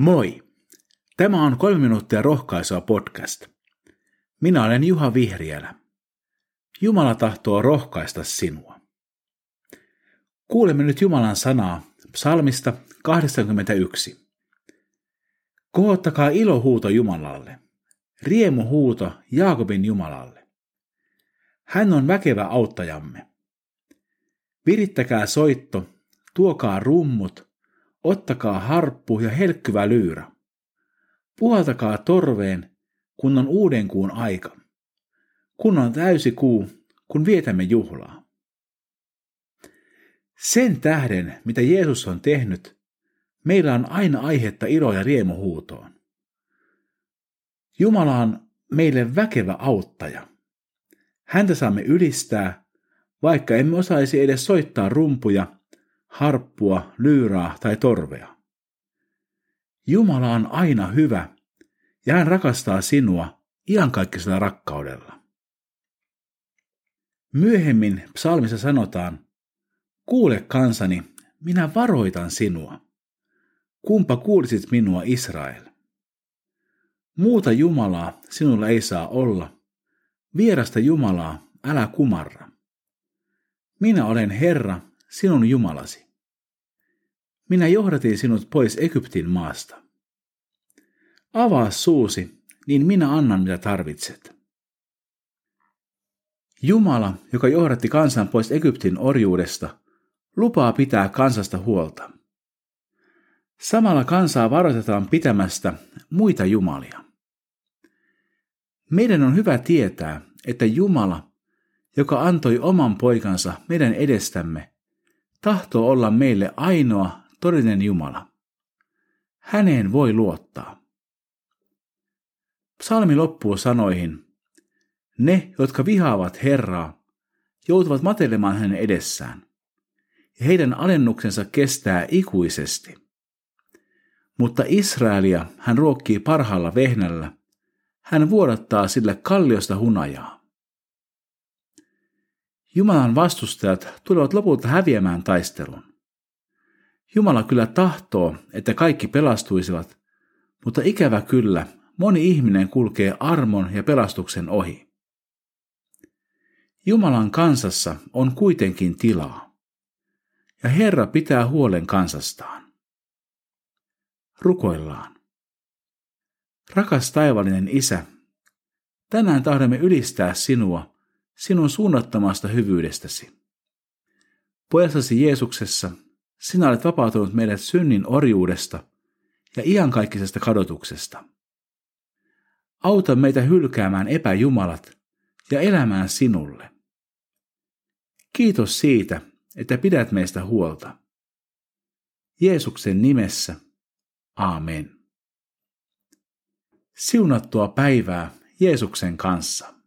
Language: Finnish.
Moi! Tämä on kolme minuuttia rohkaisua podcast. Minä olen Juha Vihriälä. Jumala tahtoo rohkaista sinua. Kuulemme nyt Jumalan sanaa psalmista 81. Kohottakaa ilohuuto Jumalalle. Riemuhuuto Jaakobin Jumalalle. Hän on väkevä auttajamme. Virittäkää soitto, tuokaa rummut, ottakaa harppu ja helkkyvä lyyrä. Puhaltakaa torveen, kun on uuden kuun aika. Kun on täysi kuu, kun vietämme juhlaa. Sen tähden, mitä Jeesus on tehnyt, meillä on aina aihetta ilo ja riemuhuutoon. Jumala on meille väkevä auttaja. Häntä saamme ylistää, vaikka emme osaisi edes soittaa rumpuja, harppua, lyyraa tai torvea. Jumala on aina hyvä ja hän rakastaa sinua iankaikkisella rakkaudella. Myöhemmin psalmissa sanotaan, kuule kansani, minä varoitan sinua. Kumpa kuulisit minua Israel? Muuta Jumalaa sinulla ei saa olla, vierasta Jumalaa älä kumarra. Minä olen Herra, sinun Jumalasi. Minä johdatin sinut pois Egyptin maasta. Avaa suusi, niin minä annan mitä tarvitset. Jumala, joka johdatti kansan pois Egyptin orjuudesta, lupaa pitää kansasta huolta. Samalla kansaa varoitetaan pitämästä muita jumalia. Meidän on hyvä tietää, että Jumala, joka antoi oman poikansa meidän edestämme, tahtoo olla meille ainoa todellinen Jumala. Häneen voi luottaa. Psalmi loppuu sanoihin, ne, jotka vihaavat Herraa, joutuvat matelemaan hänen edessään, ja heidän alennuksensa kestää ikuisesti. Mutta Israelia hän ruokkii parhaalla vehnällä, hän vuodattaa sille kalliosta hunajaa. Jumalan vastustajat tulevat lopulta häviämään taistelun. Jumala kyllä tahtoo, että kaikki pelastuisivat, mutta ikävä kyllä moni ihminen kulkee armon ja pelastuksen ohi. Jumalan kansassa on kuitenkin tilaa, ja Herra pitää huolen kansastaan. Rukoillaan. Rakas taivallinen Isä, tänään tahdomme ylistää sinua, sinun suunnattomasta hyvyydestäsi. Pojastasi Jeesuksessa sinä olet vapautunut meidät synnin orjuudesta ja iankaikkisesta kadotuksesta. Auta meitä hylkäämään epäjumalat ja elämään sinulle. Kiitos siitä, että pidät meistä huolta. Jeesuksen nimessä. Aamen. Siunattua päivää Jeesuksen kanssa.